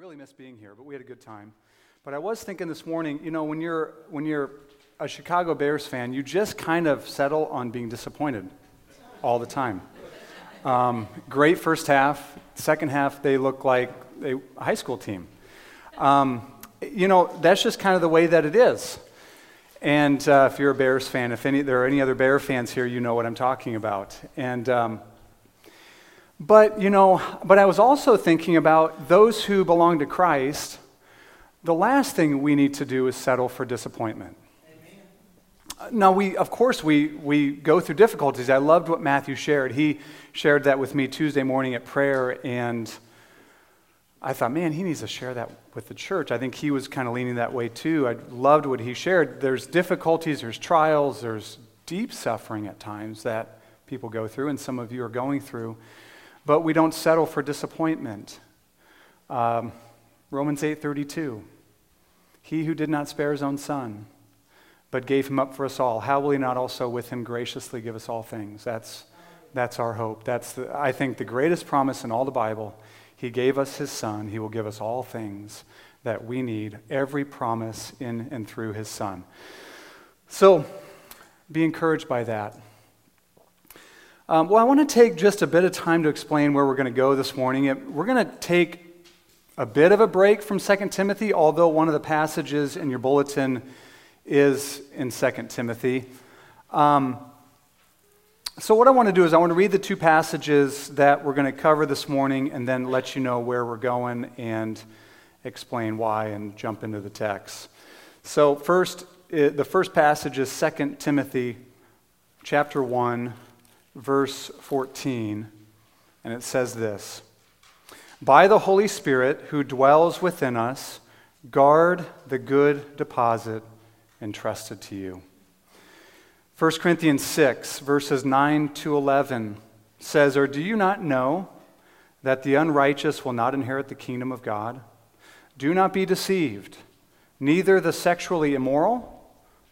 really miss being here, but we had a good time. But I was thinking this morning, you know, when you're when you're a Chicago Bears fan, you just kind of settle on being disappointed all the time. Um, great first half, second half they look like a high school team. Um, you know, that's just kind of the way that it is. And uh, if you're a Bears fan, if any, there are any other Bear fans here, you know what I'm talking about. And um, but, you know, but I was also thinking about those who belong to Christ. The last thing we need to do is settle for disappointment. Amen. Now, we, of course, we, we go through difficulties. I loved what Matthew shared. He shared that with me Tuesday morning at prayer, and I thought, man, he needs to share that with the church. I think he was kind of leaning that way too. I loved what he shared. There's difficulties, there's trials, there's deep suffering at times that people go through, and some of you are going through but we don't settle for disappointment. Um, Romans 8:32. He who did not spare his own son, but gave him up for us all, how will he not also with him graciously give us all things? That's, that's our hope. That's, the, I think, the greatest promise in all the Bible. He gave us his son. He will give us all things that we need, every promise in and through his son. So be encouraged by that. Um, well, I want to take just a bit of time to explain where we're going to go this morning. We're going to take a bit of a break from 2 Timothy, although one of the passages in your bulletin is in 2 Timothy. Um, so, what I want to do is, I want to read the two passages that we're going to cover this morning and then let you know where we're going and explain why and jump into the text. So, first, the first passage is 2 Timothy chapter 1 verse 14, and it says this By the Holy Spirit who dwells within us, guard the good deposit entrusted to you. 1 Corinthians 6, verses 9 to 11 says, Or do you not know that the unrighteous will not inherit the kingdom of God? Do not be deceived. Neither the sexually immoral,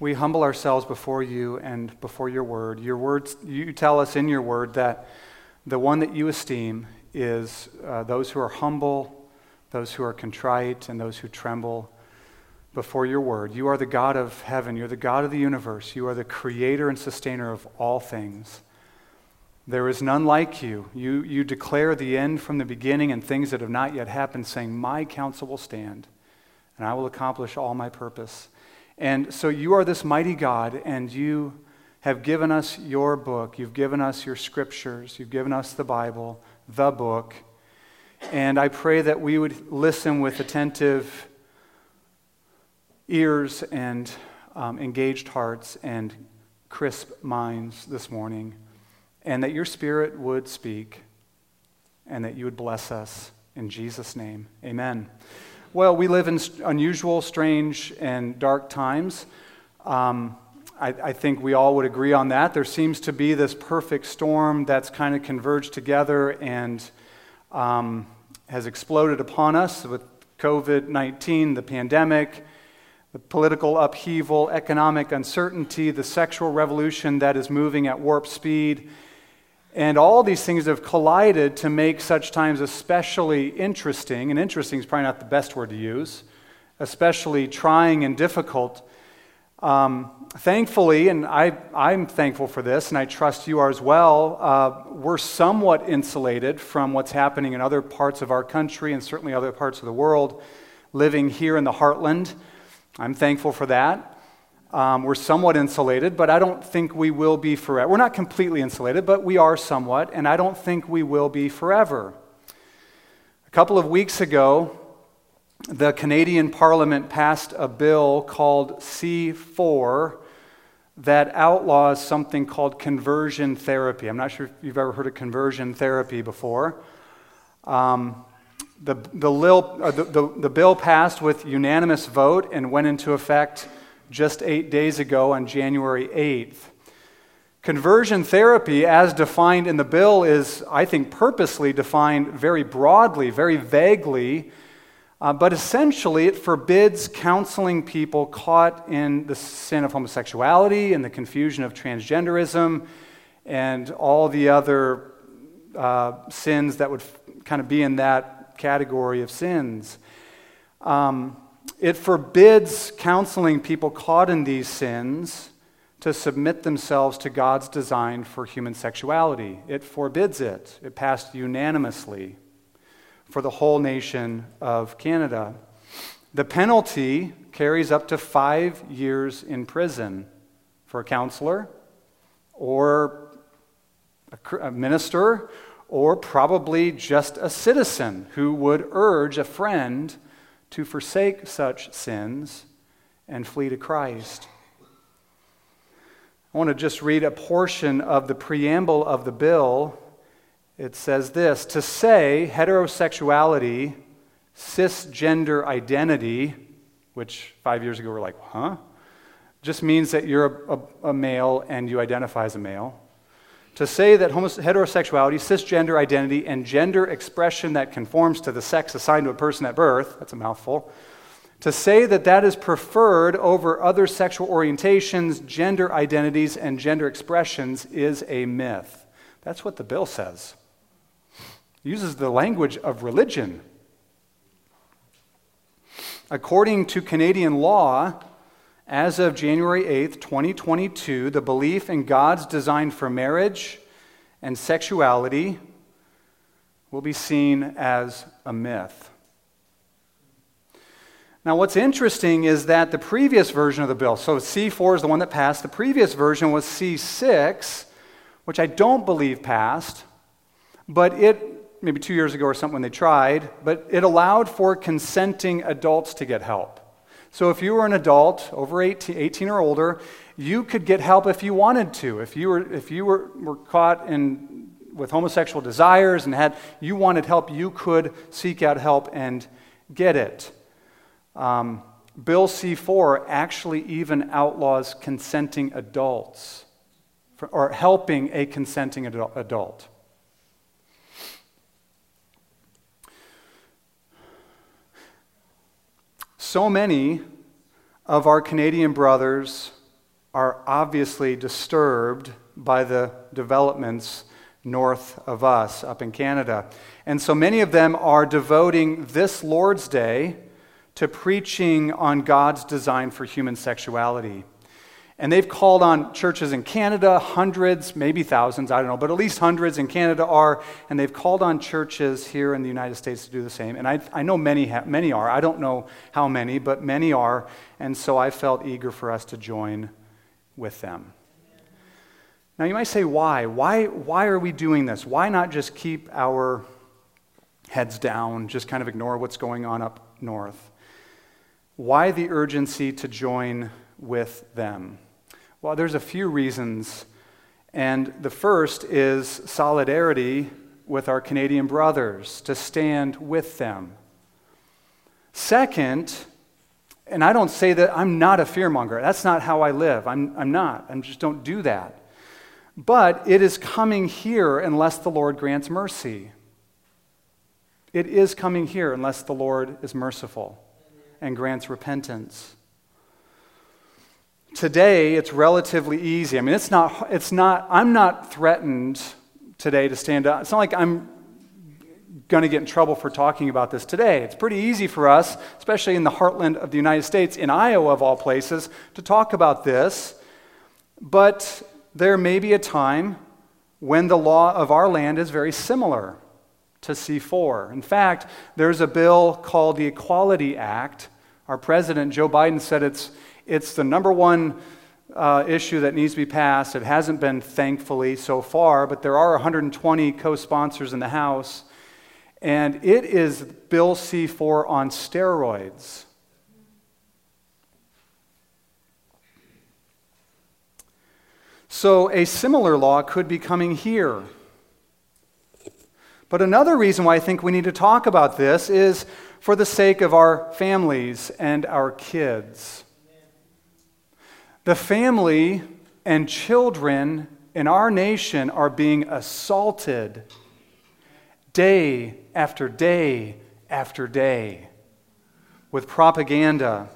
we humble ourselves before you and before your word. Your words, you tell us in your word that the one that you esteem is uh, those who are humble, those who are contrite, and those who tremble before your word. You are the God of heaven. You're the God of the universe. You are the creator and sustainer of all things. There is none like you. You, you declare the end from the beginning and things that have not yet happened, saying, My counsel will stand, and I will accomplish all my purpose. And so you are this mighty God, and you have given us your book. You've given us your scriptures. You've given us the Bible, the book. And I pray that we would listen with attentive ears and um, engaged hearts and crisp minds this morning, and that your Spirit would speak and that you would bless us. In Jesus' name, amen. Well, we live in unusual, strange, and dark times. Um, I, I, think we all would agree on that. There seems to be this perfect storm that's kind of converged together and um, has exploded upon us with COVID 19, the pandemic, the political upheaval, economic uncertainty, the sexual revolution that is moving at warp speed. And all these things have collided to make such times especially interesting, and interesting is probably not the best word to use, especially trying and difficult. Um, thankfully, and I, I'm thankful for this, and I trust you are as well, uh, we're somewhat insulated from what's happening in other parts of our country and certainly other parts of the world, living here in the heartland. I'm thankful for that. Um, we're somewhat insulated, but I don't think we will be forever. We're not completely insulated, but we are somewhat, and I don't think we will be forever. A couple of weeks ago, the Canadian Parliament passed a bill called C4 that outlaws something called conversion therapy. I'm not sure if you've ever heard of conversion therapy before. Um, the, the, lil, uh, the, the, the bill passed with unanimous vote and went into effect just eight days ago on January 8th. Conversion therapy, as defined in the bill, is, I think, purposely defined very broadly, very vaguely, uh, but essentially it forbids counseling people caught in the sin of homosexuality and the confusion of transgenderism and all the other uh, sins that would f- kind of be in that category of sins. Um, it forbids counseling people caught in these sins to submit themselves to God's design for human sexuality. It forbids it. It passed unanimously for the whole nation of Canada. The penalty carries up to five years in prison for a counselor or a minister or probably just a citizen who would urge a friend to forsake such sins and flee to Christ. I want to just read a portion of the preamble of the bill. It says this To say heterosexuality, cisgender identity, which five years ago we're like, huh? Just means that you're a, a, a male and you identify as a male. To say that heterosexuality, cisgender identity, and gender expression that conforms to the sex assigned to a person at birth, that's a mouthful, to say that that is preferred over other sexual orientations, gender identities, and gender expressions is a myth. That's what the bill says. It uses the language of religion. According to Canadian law, as of January 8th, 2022, the belief in God's design for marriage and sexuality will be seen as a myth. Now, what's interesting is that the previous version of the bill, so C4 is the one that passed, the previous version was C6, which I don't believe passed, but it, maybe two years ago or something when they tried, but it allowed for consenting adults to get help. So if you were an adult over 18, 18 or older, you could get help if you wanted to. If you were, if you were, were caught in, with homosexual desires and had, you wanted help, you could seek out help and get it. Um, Bill C 4 actually even outlaws consenting adults for, or helping a consenting adult. So many of our Canadian brothers are obviously disturbed by the developments north of us up in Canada. And so many of them are devoting this Lord's Day to preaching on God's design for human sexuality. And they've called on churches in Canada, hundreds, maybe thousands, I don't know, but at least hundreds in Canada are, and they've called on churches here in the United States to do the same. And I, I know many, ha- many are. I don't know how many, but many are. And so I felt eager for us to join with them. Now, you might say, why? Why, why are we doing this? Why not just keep our heads down, just kind of ignore what's going on up north? Why the urgency to join with them? Well, there's a few reasons. And the first is solidarity with our Canadian brothers, to stand with them. Second, and I don't say that I'm not a fearmonger. That's not how I live. I'm, I'm not. I just don't do that. But it is coming here unless the Lord grants mercy. It is coming here unless the Lord is merciful and grants repentance. Today, it's relatively easy. I mean, it's not, it's not, I'm not threatened today to stand up. It's not like I'm going to get in trouble for talking about this today. It's pretty easy for us, especially in the heartland of the United States, in Iowa of all places, to talk about this. But there may be a time when the law of our land is very similar to C4. In fact, there's a bill called the Equality Act. Our president, Joe Biden, said it's, it's the number one uh, issue that needs to be passed. It hasn't been, thankfully, so far, but there are 120 co sponsors in the House. And it is Bill C4 on steroids. So, a similar law could be coming here. But another reason why I think we need to talk about this is for the sake of our families and our kids. The family and children in our nation are being assaulted day after day after day with propaganda.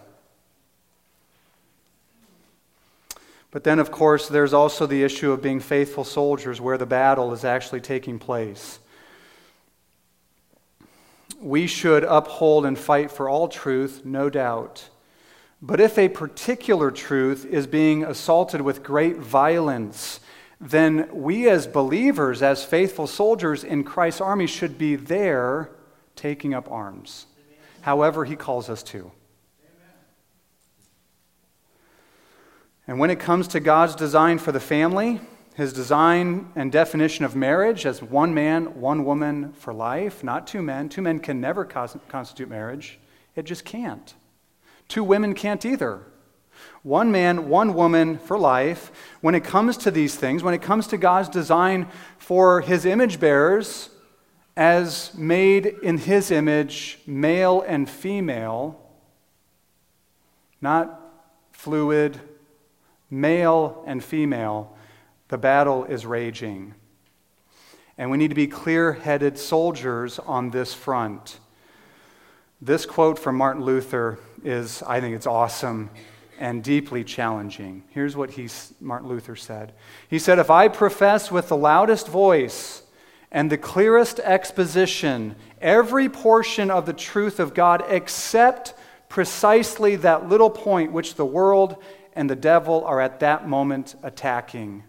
But then, of course, there's also the issue of being faithful soldiers where the battle is actually taking place. We should uphold and fight for all truth, no doubt. But if a particular truth is being assaulted with great violence, then we as believers, as faithful soldiers in Christ's army, should be there taking up arms, however, He calls us to. And when it comes to God's design for the family, his design and definition of marriage as one man, one woman for life, not two men. Two men can never constitute marriage, it just can't. Two women can't either. One man, one woman for life. When it comes to these things, when it comes to God's design for his image bearers as made in his image, male and female, not fluid, male and female, the battle is raging. And we need to be clear headed soldiers on this front. This quote from Martin Luther is, I think it's awesome and deeply challenging. Here's what he, Martin Luther said He said, If I profess with the loudest voice and the clearest exposition every portion of the truth of God except precisely that little point which the world and the devil are at that moment attacking.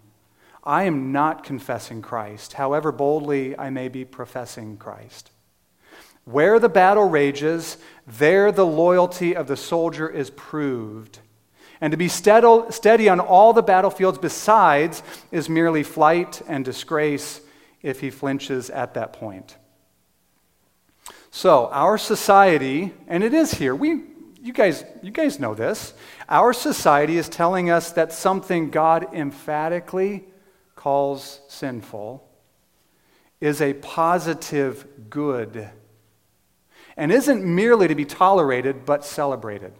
I am not confessing Christ, however boldly I may be professing Christ. Where the battle rages, there the loyalty of the soldier is proved. And to be steady on all the battlefields besides is merely flight and disgrace if he flinches at that point. So, our society, and it is here, we, you, guys, you guys know this. Our society is telling us that something God emphatically calls sinful is a positive good and isn't merely to be tolerated but celebrated.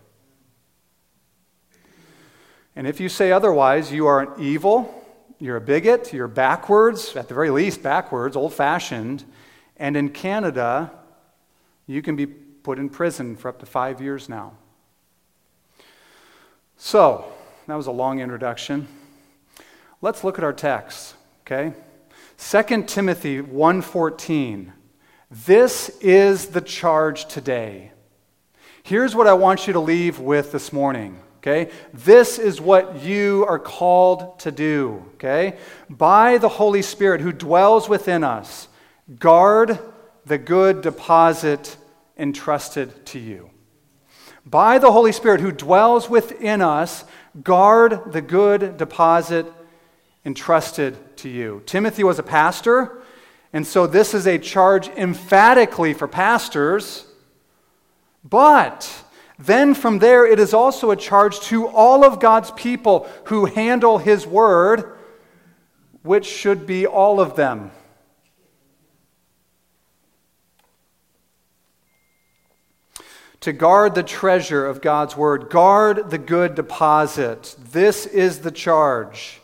And if you say otherwise, you are an evil, you're a bigot, you're backwards, at the very least, backwards, old fashioned. And in Canada, you can be put in prison for up to five years now. So, that was a long introduction. Let's look at our text, okay? 2 Timothy 1:14. This is the charge today. Here's what I want you to leave with this morning, okay? This is what you are called to do, okay? By the Holy Spirit who dwells within us, guard the good deposit entrusted to you by the Holy Spirit who dwells within us, guard the good deposit entrusted to you. Timothy was a pastor, and so this is a charge emphatically for pastors. But then from there, it is also a charge to all of God's people who handle his word, which should be all of them. to guard the treasure of God's word, guard the good deposit. This is the charge.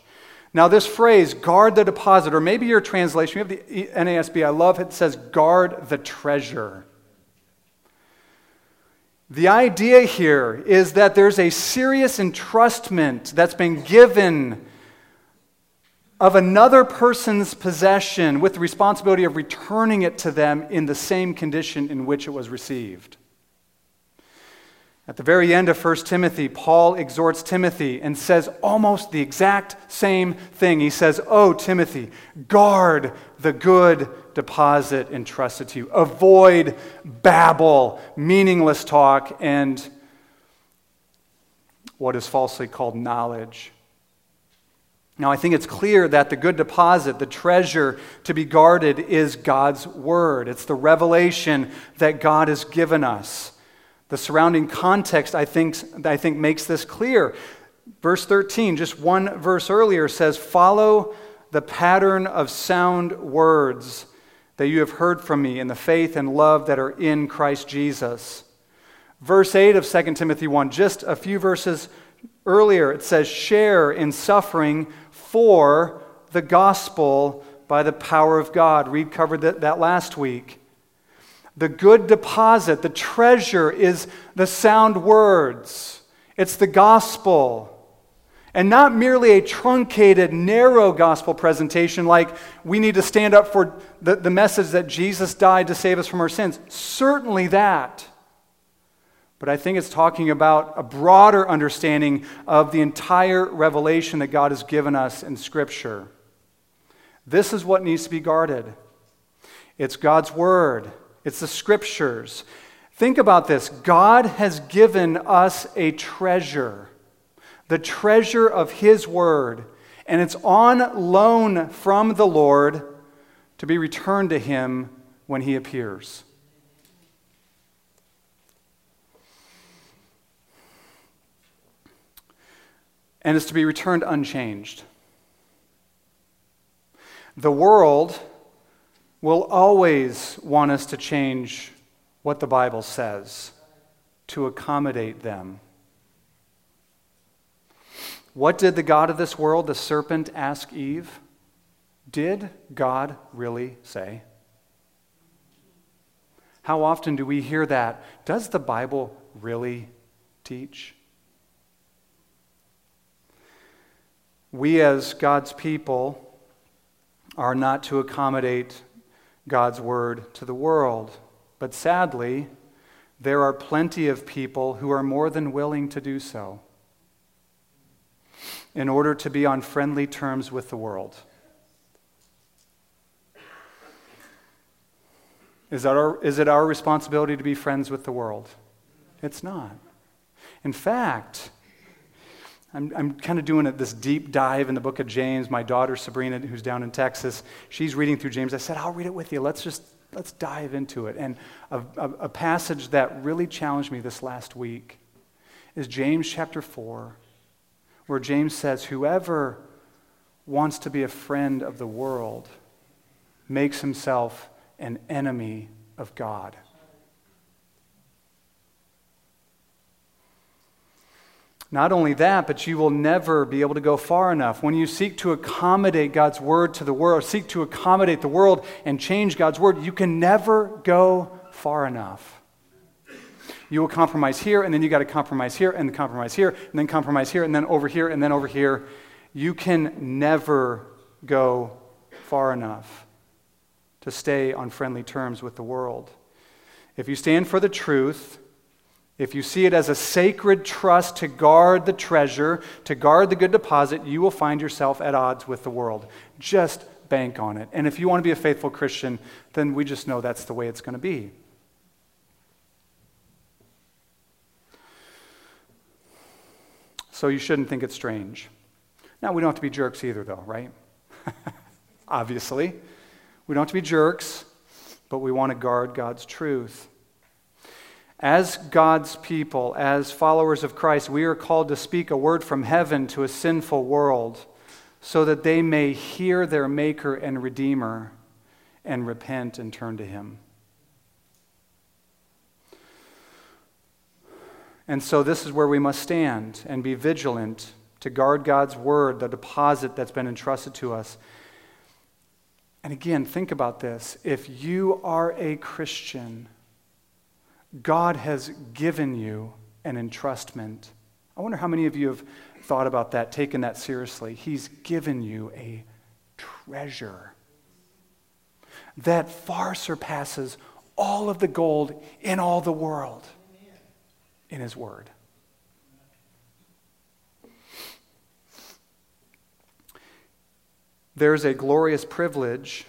Now, this phrase, guard the deposit, or maybe your translation, you have the NASB, I love it, says guard the treasure. The idea here is that there's a serious entrustment that's been given of another person's possession with the responsibility of returning it to them in the same condition in which it was received. At the very end of 1 Timothy, Paul exhorts Timothy and says almost the exact same thing. He says, Oh, Timothy, guard the good deposit entrusted to you. Avoid babble, meaningless talk, and what is falsely called knowledge. Now, I think it's clear that the good deposit, the treasure to be guarded, is God's Word. It's the revelation that God has given us. The surrounding context, I think, I think makes this clear. Verse 13, just one verse earlier, says, Follow the pattern of sound words that you have heard from me in the faith and love that are in Christ Jesus. Verse 8 of 2 Timothy 1, just a few verses earlier, it says, Share in suffering for the gospel by the power of God. Reed covered that, that last week. The good deposit, the treasure is the sound words, it's the gospel. And not merely a truncated, narrow gospel presentation like we need to stand up for the, the message that Jesus died to save us from our sins. Certainly that. But I think it's talking about a broader understanding of the entire revelation that God has given us in Scripture. This is what needs to be guarded it's God's Word, it's the Scriptures. Think about this God has given us a treasure, the treasure of His Word, and it's on loan from the Lord to be returned to Him when He appears. and is to be returned unchanged. The world will always want us to change what the Bible says to accommodate them. What did the God of this world, the serpent, ask Eve? Did God really say? How often do we hear that? Does the Bible really teach? We, as God's people, are not to accommodate God's word to the world. But sadly, there are plenty of people who are more than willing to do so in order to be on friendly terms with the world. Is, that our, is it our responsibility to be friends with the world? It's not. In fact, I'm, I'm kind of doing this deep dive in the book of James. My daughter, Sabrina, who's down in Texas, she's reading through James. I said, I'll read it with you. Let's just let's dive into it. And a, a, a passage that really challenged me this last week is James chapter 4, where James says, Whoever wants to be a friend of the world makes himself an enemy of God. Not only that, but you will never be able to go far enough. When you seek to accommodate God's word to the world, seek to accommodate the world and change God's word, you can never go far enough. You will compromise here, and then you got to compromise here, and compromise here, and then compromise here, and then over here, and then over here. You can never go far enough to stay on friendly terms with the world. If you stand for the truth, if you see it as a sacred trust to guard the treasure, to guard the good deposit, you will find yourself at odds with the world. Just bank on it. And if you want to be a faithful Christian, then we just know that's the way it's going to be. So you shouldn't think it's strange. Now, we don't have to be jerks either, though, right? Obviously. We don't have to be jerks, but we want to guard God's truth. As God's people, as followers of Christ, we are called to speak a word from heaven to a sinful world so that they may hear their Maker and Redeemer and repent and turn to Him. And so, this is where we must stand and be vigilant to guard God's word, the deposit that's been entrusted to us. And again, think about this. If you are a Christian, God has given you an entrustment. I wonder how many of you have thought about that, taken that seriously. He's given you a treasure that far surpasses all of the gold in all the world in His Word. There's a glorious privilege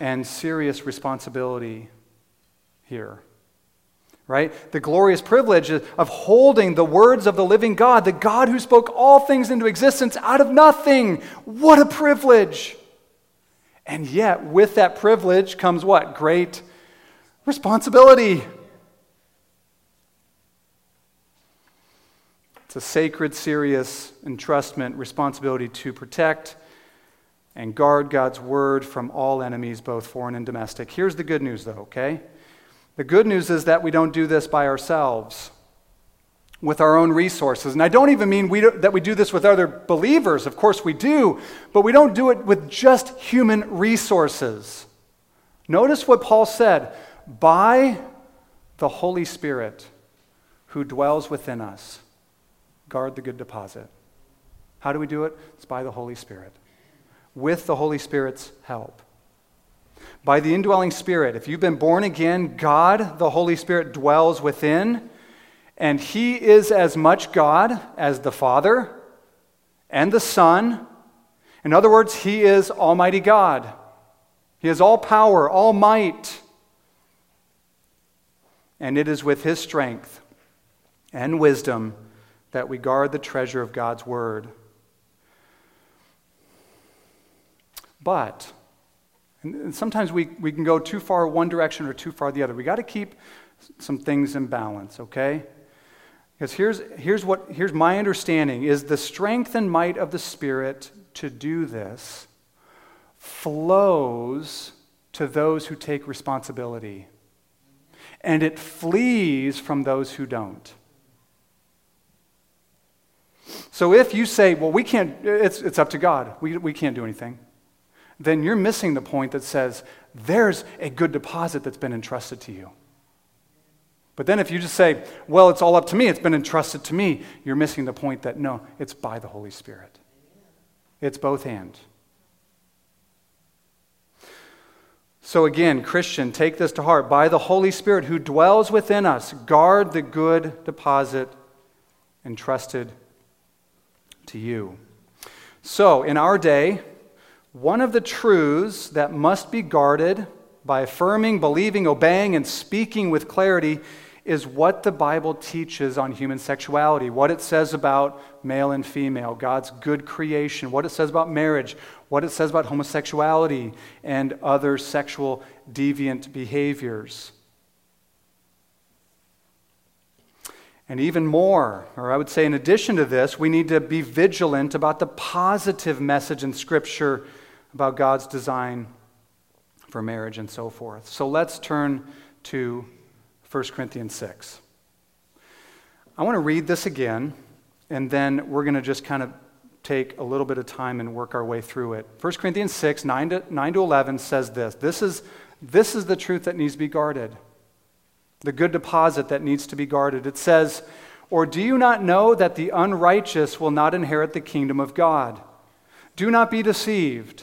and serious responsibility here right? The glorious privilege of holding the words of the living God, the God who spoke all things into existence out of nothing. What a privilege! And yet, with that privilege comes what? Great responsibility. It's a sacred, serious entrustment, responsibility to protect and guard God's word from all enemies, both foreign and domestic. Here's the good news, though, okay? The good news is that we don't do this by ourselves with our own resources. And I don't even mean we that we do this with other believers. Of course we do, but we don't do it with just human resources. Notice what Paul said by the Holy Spirit who dwells within us. Guard the good deposit. How do we do it? It's by the Holy Spirit, with the Holy Spirit's help. By the indwelling Spirit. If you've been born again, God, the Holy Spirit, dwells within, and He is as much God as the Father and the Son. In other words, He is Almighty God. He has all power, all might. And it is with His strength and wisdom that we guard the treasure of God's Word. But, and sometimes we, we can go too far one direction or too far the other. We got to keep some things in balance, okay? Because here's, here's, what, here's my understanding is the strength and might of the Spirit to do this flows to those who take responsibility. And it flees from those who don't. So if you say, well, we can't, it's, it's up to God, we, we can't do anything, then you're missing the point that says there's a good deposit that's been entrusted to you. But then if you just say, well, it's all up to me, it's been entrusted to me, you're missing the point that no, it's by the Holy Spirit. It's both hands. So again, Christian, take this to heart. By the Holy Spirit who dwells within us, guard the good deposit entrusted to you. So, in our day, one of the truths that must be guarded by affirming, believing, obeying, and speaking with clarity is what the Bible teaches on human sexuality, what it says about male and female, God's good creation, what it says about marriage, what it says about homosexuality and other sexual deviant behaviors. And even more, or I would say in addition to this, we need to be vigilant about the positive message in Scripture about God's design for marriage and so forth. So let's turn to 1 Corinthians 6. I want to read this again, and then we're going to just kind of take a little bit of time and work our way through it. 1 Corinthians 6, 9 to, 9 to 11 says this this is, this is the truth that needs to be guarded, the good deposit that needs to be guarded. It says, Or do you not know that the unrighteous will not inherit the kingdom of God? Do not be deceived.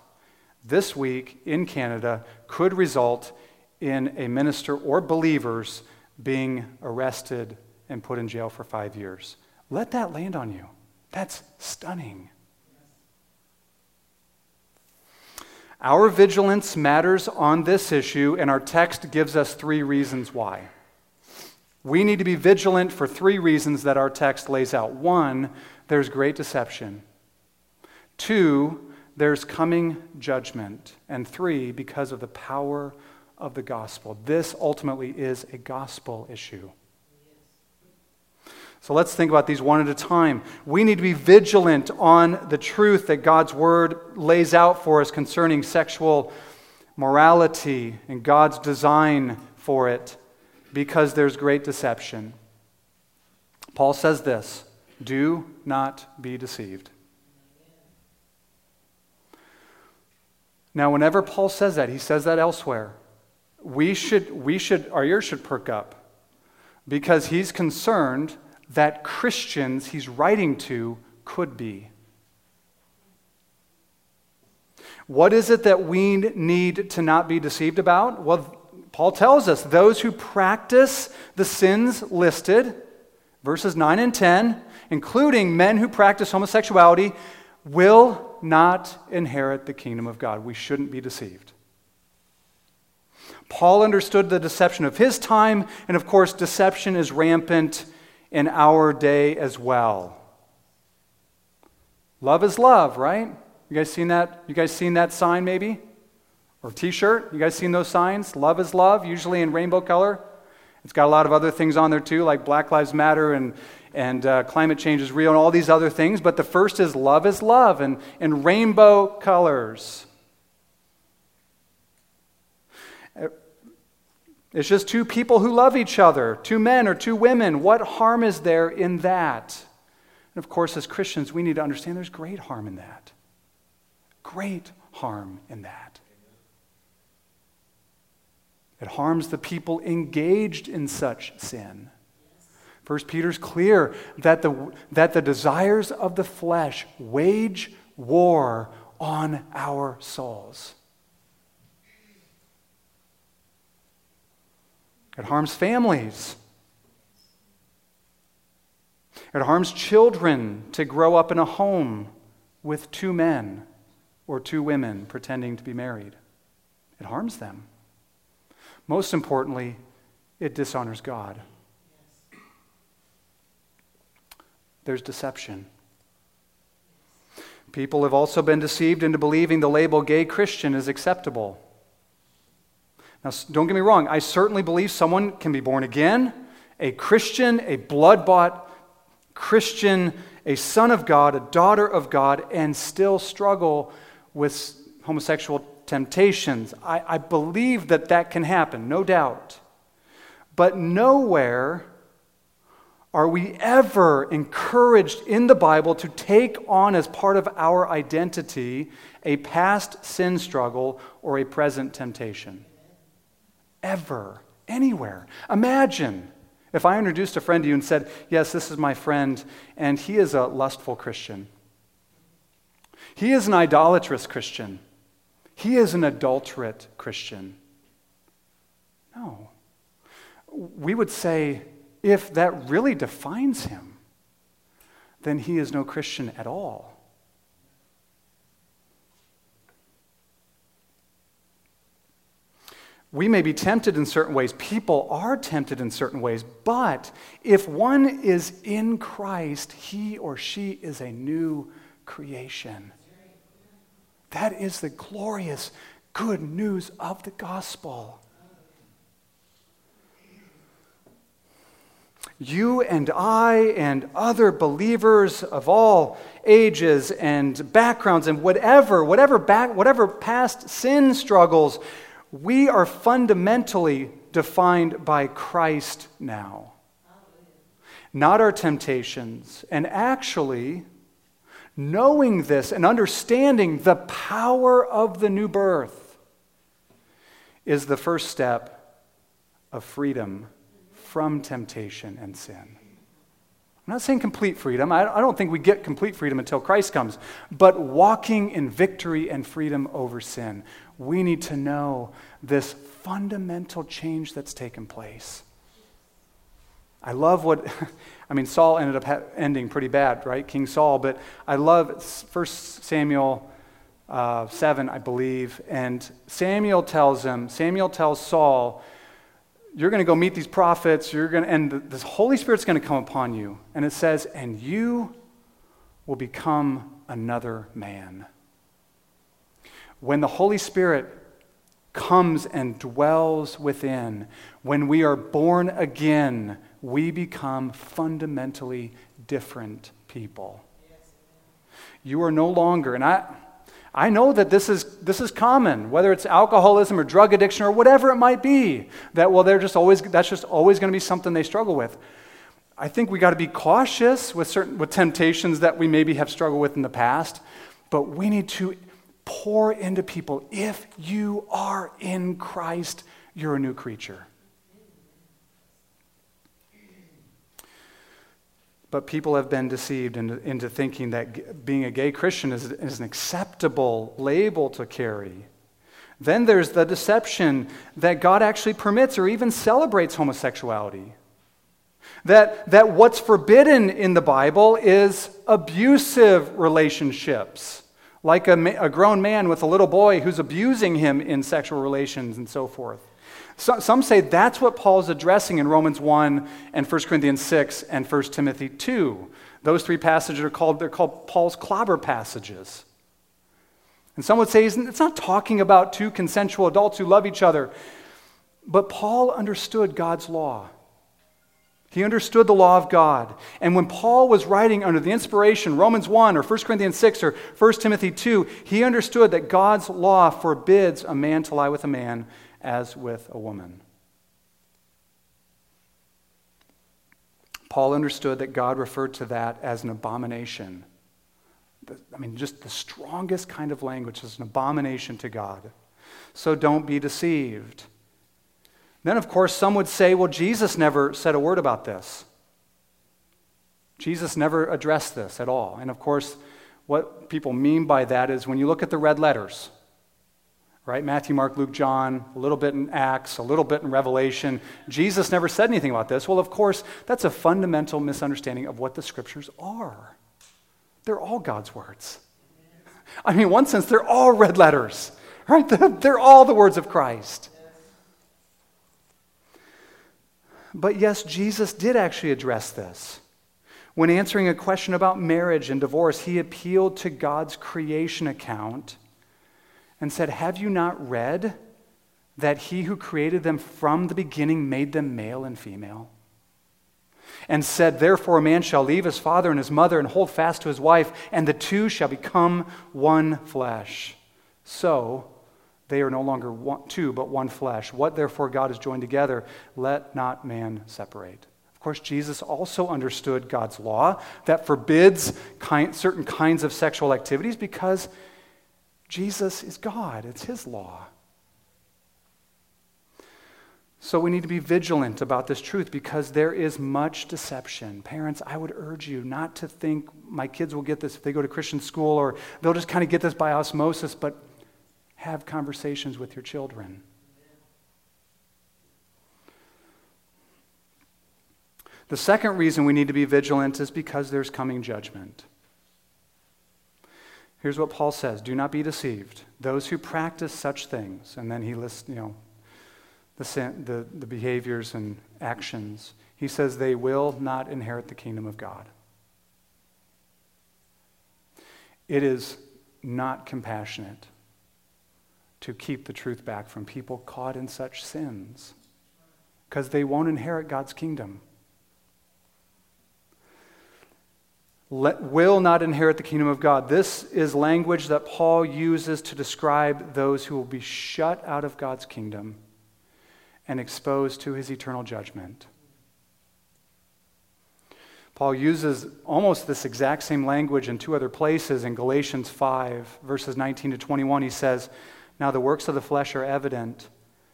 this week in Canada, could result in a minister or believers being arrested and put in jail for five years. Let that land on you. That's stunning. Our vigilance matters on this issue, and our text gives us three reasons why. We need to be vigilant for three reasons that our text lays out. One, there's great deception. Two, there's coming judgment. And three, because of the power of the gospel. This ultimately is a gospel issue. So let's think about these one at a time. We need to be vigilant on the truth that God's word lays out for us concerning sexual morality and God's design for it because there's great deception. Paul says this do not be deceived. Now, whenever Paul says that, he says that elsewhere we should, we should, our ears should perk up because he's concerned that Christians he's writing to could be. What is it that we need to not be deceived about? Well, Paul tells us those who practice the sins listed, verses 9 and 10, including men who practice homosexuality, will not inherit the kingdom of God. We shouldn't be deceived. Paul understood the deception of his time, and of course, deception is rampant in our day as well. Love is love, right? You guys seen that? You guys seen that sign maybe? Or t-shirt? You guys seen those signs? Love is love, usually in rainbow color. It's got a lot of other things on there too, like Black Lives Matter and, and uh, climate change is real and all these other things. But the first is love is love and in rainbow colors. It's just two people who love each other, two men or two women. What harm is there in that? And of course, as Christians, we need to understand there's great harm in that. Great harm in that. It harms the people engaged in such sin. First Peter's clear that the, that the desires of the flesh wage war on our souls. It harms families. It harms children to grow up in a home with two men or two women pretending to be married. It harms them. Most importantly, it dishonors God. There's deception. People have also been deceived into believing the label gay Christian is acceptable. Now, don't get me wrong, I certainly believe someone can be born again, a Christian, a blood bought Christian, a son of God, a daughter of God, and still struggle with homosexual temptations. I, I believe that that can happen, no doubt. But nowhere are we ever encouraged in the Bible to take on as part of our identity a past sin struggle or a present temptation ever, anywhere. Imagine if I introduced a friend to you and said, Yes, this is my friend, and he is a lustful Christian. He is an idolatrous Christian. He is an adulterate Christian. No. We would say, if that really defines him, then he is no Christian at all. We may be tempted in certain ways. People are tempted in certain ways. But if one is in Christ, he or she is a new creation. That is the glorious good news of the gospel. You and I and other believers of all ages and backgrounds and whatever, whatever, back, whatever past sin struggles, we are fundamentally defined by Christ now. Not our temptations. And actually, knowing this and understanding the power of the new birth is the first step of freedom from temptation and sin. I'm not saying complete freedom. I don't think we get complete freedom until Christ comes. But walking in victory and freedom over sin we need to know this fundamental change that's taken place. I love what, I mean, Saul ended up ending pretty bad, right? King Saul, but I love 1 Samuel uh, 7, I believe, and Samuel tells him, Samuel tells Saul, you're going to go meet these prophets, you're going to, and the Holy Spirit's going to come upon you. And it says, and you will become another man. When the Holy Spirit comes and dwells within, when we are born again, we become fundamentally different people. You are no longer, and I, I know that this is, this is common, whether it's alcoholism or drug addiction or whatever it might be, that, well, they're just always, that's just always going to be something they struggle with. I think we got to be cautious with certain with temptations that we maybe have struggled with in the past, but we need to pour into people. If you are in Christ, you're a new creature. But people have been deceived into, into thinking that being a gay Christian is, is an acceptable label to carry. Then there's the deception that God actually permits or even celebrates homosexuality. That, that what's forbidden in the Bible is abusive relationships like a, a grown man with a little boy who's abusing him in sexual relations and so forth. So, some say that's what Paul's addressing in Romans 1 and 1 Corinthians 6 and 1 Timothy 2. Those three passages are called, they're called Paul's clobber passages. And some would say it's not talking about two consensual adults who love each other. But Paul understood God's law. He understood the law of God. And when Paul was writing under the inspiration, Romans 1 or 1 Corinthians 6 or 1 Timothy 2, he understood that God's law forbids a man to lie with a man as with a woman. Paul understood that God referred to that as an abomination. I mean, just the strongest kind of language is an abomination to God. So don't be deceived. Then, of course, some would say, well, Jesus never said a word about this. Jesus never addressed this at all. And of course, what people mean by that is when you look at the red letters, right? Matthew, Mark, Luke, John, a little bit in Acts, a little bit in Revelation. Jesus never said anything about this. Well, of course, that's a fundamental misunderstanding of what the scriptures are. They're all God's words. I mean, in one sense, they're all red letters, right? They're all the words of Christ. But yes, Jesus did actually address this. When answering a question about marriage and divorce, he appealed to God's creation account and said, Have you not read that he who created them from the beginning made them male and female? And said, Therefore, a man shall leave his father and his mother and hold fast to his wife, and the two shall become one flesh. So, they are no longer one, two, but one flesh. What therefore God has joined together, let not man separate. Of course, Jesus also understood God's law that forbids kind, certain kinds of sexual activities because Jesus is God, it's His law. So we need to be vigilant about this truth because there is much deception. Parents, I would urge you not to think my kids will get this if they go to Christian school or they'll just kind of get this by osmosis, but have conversations with your children. The second reason we need to be vigilant is because there's coming judgment. Here's what Paul says Do not be deceived. Those who practice such things, and then he lists, you know, the, the, the behaviors and actions. He says they will not inherit the kingdom of God. It is not compassionate to keep the truth back from people caught in such sins because they won't inherit God's kingdom. Let, will not inherit the kingdom of God. This is language that Paul uses to describe those who will be shut out of God's kingdom and exposed to his eternal judgment. Paul uses almost this exact same language in two other places. In Galatians 5, verses 19 to 21, he says, now, the works of the flesh are evident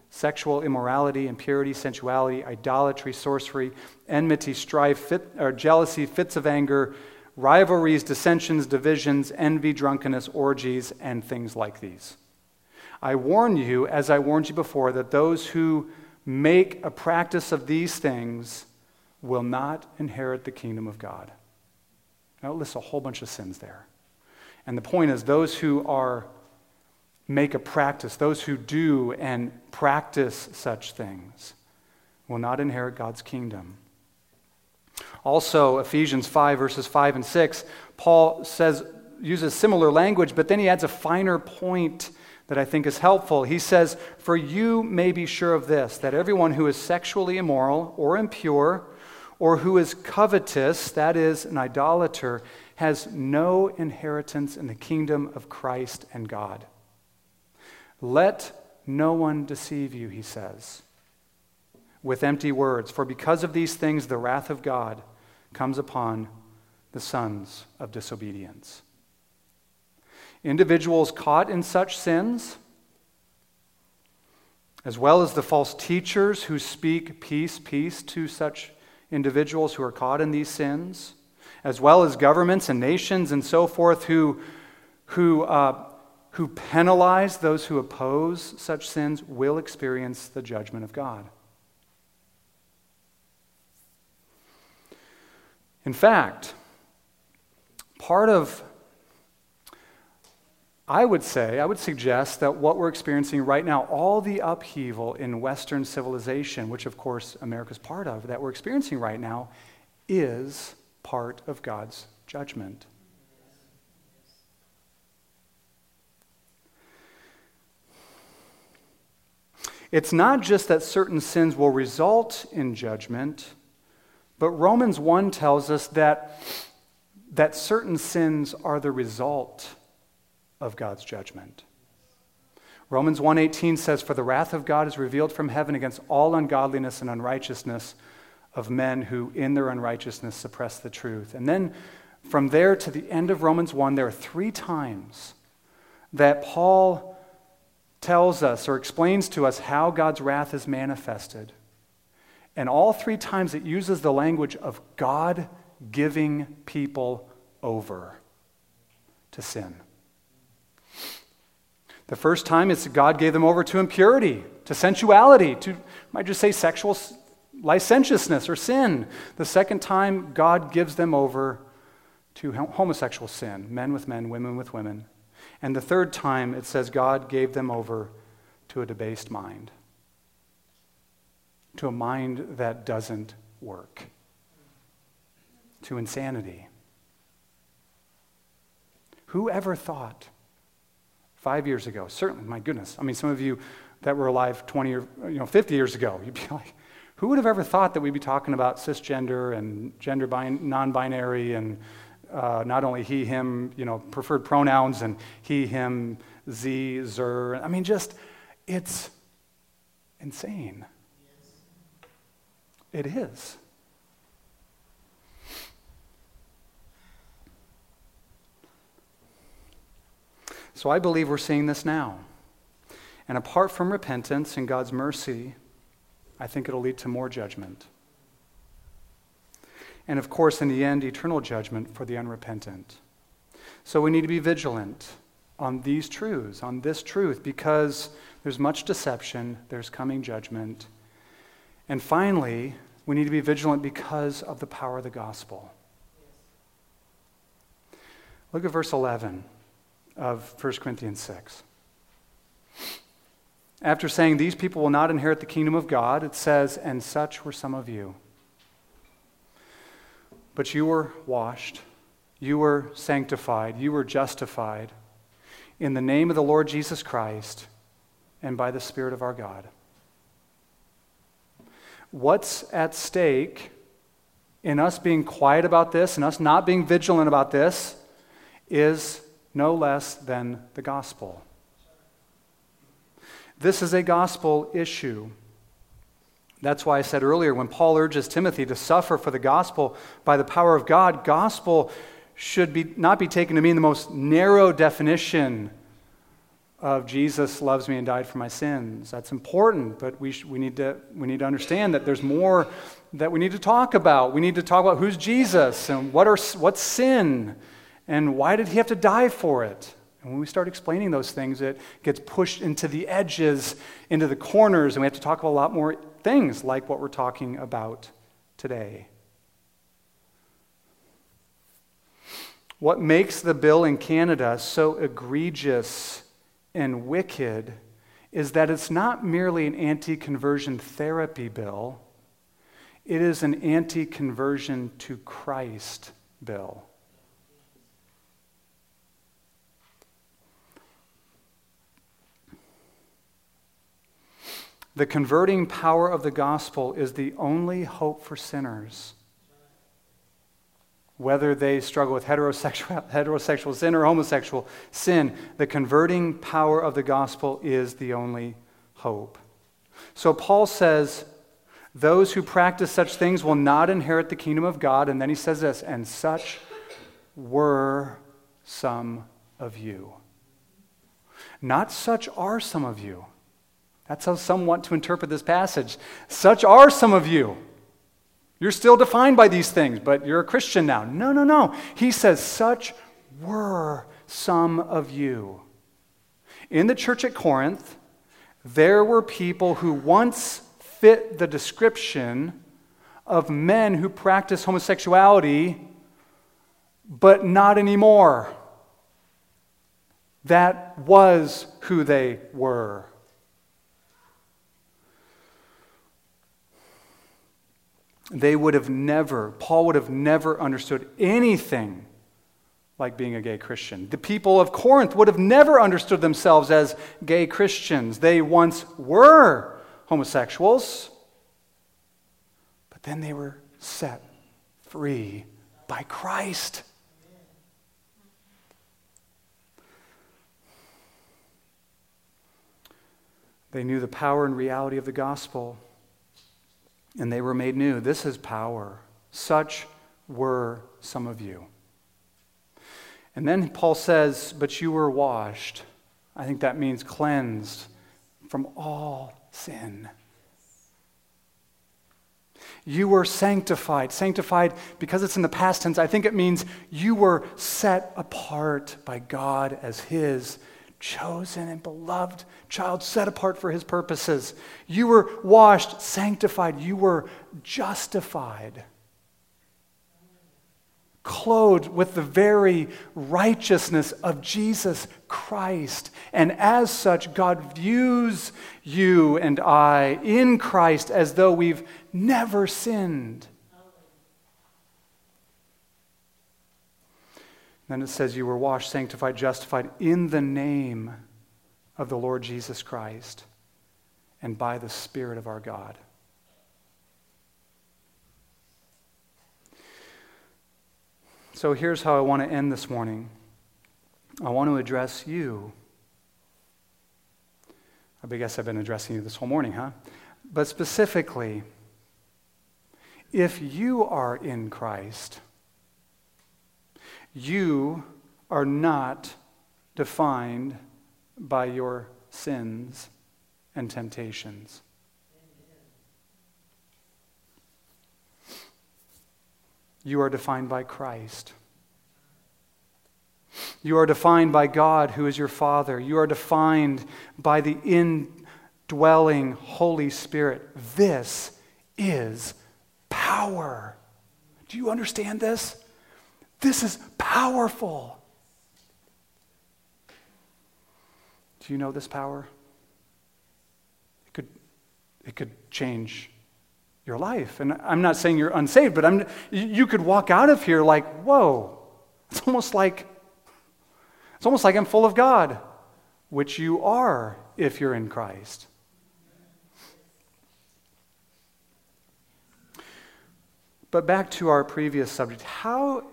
sexual immorality, impurity, sensuality, idolatry, sorcery, enmity, strife, fit, or jealousy, fits of anger, rivalries, dissensions, divisions, envy, drunkenness, orgies, and things like these. I warn you, as I warned you before, that those who make a practice of these things will not inherit the kingdom of God. Now, it lists a whole bunch of sins there. And the point is, those who are make a practice, those who do and practice such things, will not inherit God's kingdom. Also, Ephesians 5, verses 5 and 6, Paul says, uses similar language, but then he adds a finer point that I think is helpful. He says, For you may be sure of this, that everyone who is sexually immoral or impure, or who is covetous, that is, an idolater, has no inheritance in the kingdom of Christ and God. Let no one deceive you, he says, with empty words, for because of these things the wrath of God comes upon the sons of disobedience. Individuals caught in such sins, as well as the false teachers who speak peace, peace to such individuals who are caught in these sins, as well as governments and nations and so forth who, who uh, who penalize those who oppose such sins will experience the judgment of God. In fact, part of I would say, I would suggest that what we're experiencing right now, all the upheaval in Western civilization, which of course America's part of, that we're experiencing right now, is part of God's judgment. It's not just that certain sins will result in judgment, but Romans 1 tells us that, that certain sins are the result of God's judgment. Romans 1:18 says for the wrath of God is revealed from heaven against all ungodliness and unrighteousness of men who in their unrighteousness suppress the truth. And then from there to the end of Romans 1 there are three times that Paul tells us or explains to us how God's wrath is manifested. And all three times it uses the language of God giving people over to sin. The first time it's God gave them over to impurity, to sensuality, to, I might just say sexual licentiousness or sin. The second time, God gives them over to homosexual sin, men with men, women with women. And the third time, it says God gave them over to a debased mind, to a mind that doesn't work, to insanity. Who ever thought five years ago, certainly, my goodness, I mean, some of you that were alive 20 or you know, 50 years ago, you'd be like, who would have ever thought that we'd be talking about cisgender and gender non binary and uh, not only he, him, you know, preferred pronouns and he, him, z, zer. I mean, just, it's insane. It is. So I believe we're seeing this now. And apart from repentance and God's mercy, I think it'll lead to more judgment and of course, in the end, eternal judgment for the unrepentant. So we need to be vigilant on these truths, on this truth, because there's much deception, there's coming judgment. And finally, we need to be vigilant because of the power of the gospel. Look at verse 11 of 1 Corinthians 6. After saying, These people will not inherit the kingdom of God, it says, And such were some of you. But you were washed, you were sanctified, you were justified in the name of the Lord Jesus Christ and by the Spirit of our God. What's at stake in us being quiet about this and us not being vigilant about this is no less than the gospel. This is a gospel issue. That's why I said earlier when Paul urges Timothy to suffer for the gospel by the power of God, gospel should be, not be taken to mean the most narrow definition of Jesus loves me and died for my sins. That's important, but we, sh- we, need to, we need to understand that there's more that we need to talk about. We need to talk about who's Jesus and what are, what's sin and why did he have to die for it. And when we start explaining those things, it gets pushed into the edges, into the corners, and we have to talk about a lot more things like what we're talking about today. What makes the bill in Canada so egregious and wicked is that it's not merely an anti conversion therapy bill, it is an anti conversion to Christ bill. The converting power of the gospel is the only hope for sinners. Whether they struggle with heterosexual, heterosexual sin or homosexual sin, the converting power of the gospel is the only hope. So Paul says, Those who practice such things will not inherit the kingdom of God. And then he says this, and such were some of you. Not such are some of you. That's how some want to interpret this passage. Such are some of you. You're still defined by these things, but you're a Christian now. No, no, no. He says, Such were some of you. In the church at Corinth, there were people who once fit the description of men who practice homosexuality, but not anymore. That was who they were. They would have never, Paul would have never understood anything like being a gay Christian. The people of Corinth would have never understood themselves as gay Christians. They once were homosexuals, but then they were set free by Christ. They knew the power and reality of the gospel, and they were made new. This is power. Such were some of you. And then Paul says, But you were washed. I think that means cleansed from all sin. You were sanctified. Sanctified, because it's in the past tense, I think it means you were set apart by God as His chosen and beloved child, set apart for His purposes. You were washed, sanctified. You were justified clothed with the very righteousness of Jesus Christ. And as such, God views you and I in Christ as though we've never sinned. Then it says, You were washed, sanctified, justified in the name of the Lord Jesus Christ and by the Spirit of our God. So here's how I want to end this morning I want to address you. I guess I've been addressing you this whole morning, huh? But specifically, if you are in Christ, you are not defined by your sins and temptations. You are defined by Christ. You are defined by God, who is your Father. You are defined by the indwelling Holy Spirit. This is power. Do you understand this? This is powerful. Do you know this power? It could, it could change your life. And I'm not saying you're unsaved, but I'm, you could walk out of here like, whoa, it's almost like, it's almost like I'm full of God, which you are if you're in Christ. But back to our previous subject how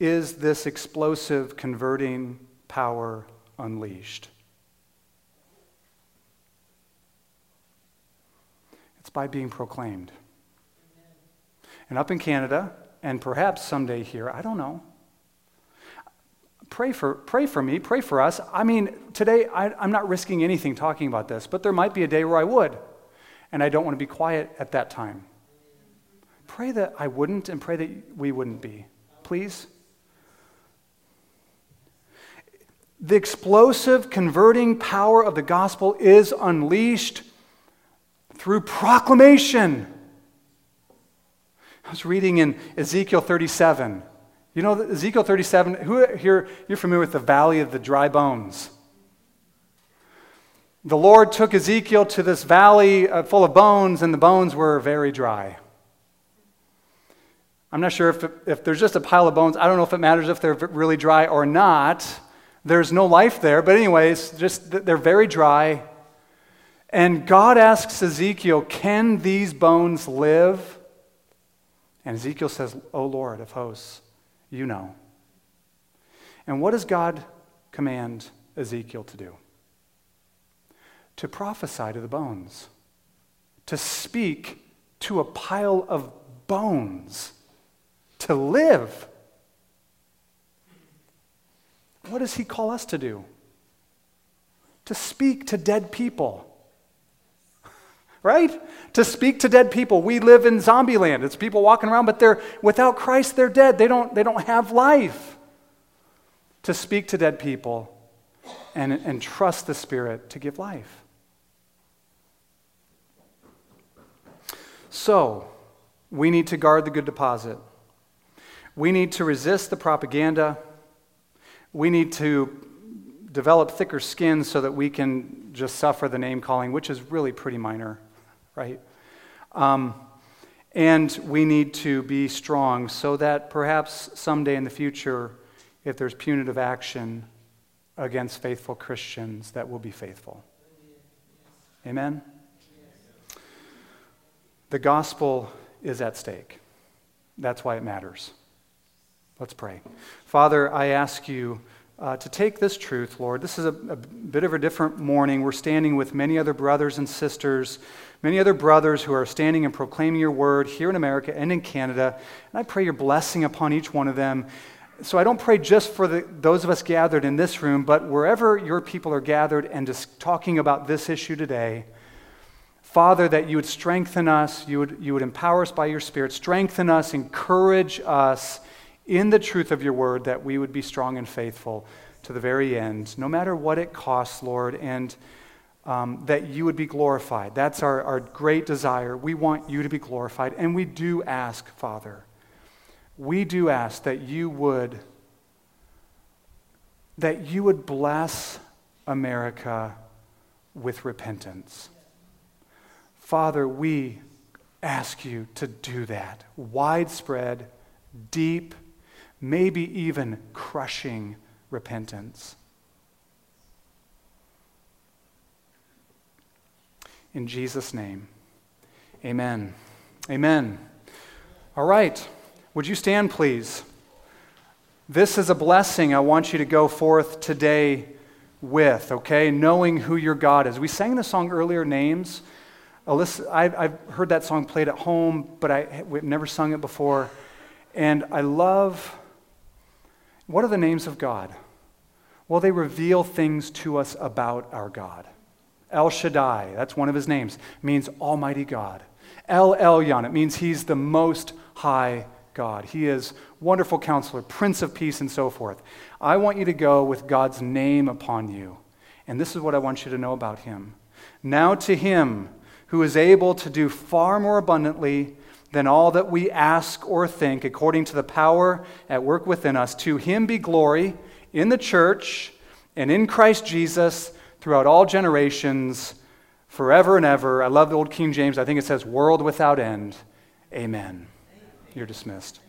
is this explosive converting power unleashed? It's by being proclaimed. And up in Canada, and perhaps someday here, I don't know. Pray for, pray for me, pray for us. I mean, today I, I'm not risking anything talking about this, but there might be a day where I would, and I don't want to be quiet at that time. Pray that I wouldn't, and pray that we wouldn't be. Please? The explosive converting power of the gospel is unleashed through proclamation. I was reading in Ezekiel 37. You know, Ezekiel 37, who here, you're familiar with the valley of the dry bones. The Lord took Ezekiel to this valley uh, full of bones, and the bones were very dry. I'm not sure if, if there's just a pile of bones. I don't know if it matters if they're really dry or not. There's no life there. But, anyways, just they're very dry. And God asks Ezekiel, Can these bones live? And Ezekiel says, O Lord of hosts, you know. And what does God command Ezekiel to do? To prophesy to the bones, to speak to a pile of bones, to live. What does he call us to do? To speak to dead people right? To speak to dead people. We live in zombie land. It's people walking around, but they're without Christ, they're dead. They don't, they don't have life. To speak to dead people and, and trust the Spirit to give life. So, we need to guard the good deposit. We need to resist the propaganda. We need to develop thicker skin so that we can just suffer the name calling, which is really pretty minor, right? Um, and we need to be strong so that perhaps someday in the future, if there's punitive action against faithful Christians, that will be faithful. Amen? The gospel is at stake. That's why it matters. Let's pray. Father, I ask you uh, to take this truth, Lord. This is a, a bit of a different morning. We're standing with many other brothers and sisters, many other brothers who are standing and proclaiming your word here in America and in Canada. And I pray your blessing upon each one of them. So I don't pray just for the, those of us gathered in this room, but wherever your people are gathered and just talking about this issue today. Father, that you would strengthen us, you would, you would empower us by your Spirit, strengthen us, encourage us in the truth of your word, that we would be strong and faithful to the very end, no matter what it costs, Lord, and um, that you would be glorified. That's our, our great desire. We want you to be glorified, and we do ask, Father, we do ask that you would that you would bless America with repentance. Father, we ask you to do that. Widespread, deep, maybe even crushing repentance. In Jesus' name, amen. Amen. All right. Would you stand, please? This is a blessing I want you to go forth today with, okay? Knowing who your God is. We sang the song earlier, Names. Alyssa, I've, I've heard that song played at home, but I, we've never sung it before. And I love what are the names of God? Well, they reveal things to us about our God. El Shaddai, that's one of his names, means Almighty God. El Elyon, it means he's the most high God. He is wonderful counselor, Prince of Peace, and so forth. I want you to go with God's name upon you. And this is what I want you to know about him. Now to him who is able to do far more abundantly than all that we ask or think, according to the power at work within us. To him be glory in the church and in Christ Jesus throughout all generations, forever and ever. I love the old King James. I think it says, world without end. Amen. You're dismissed.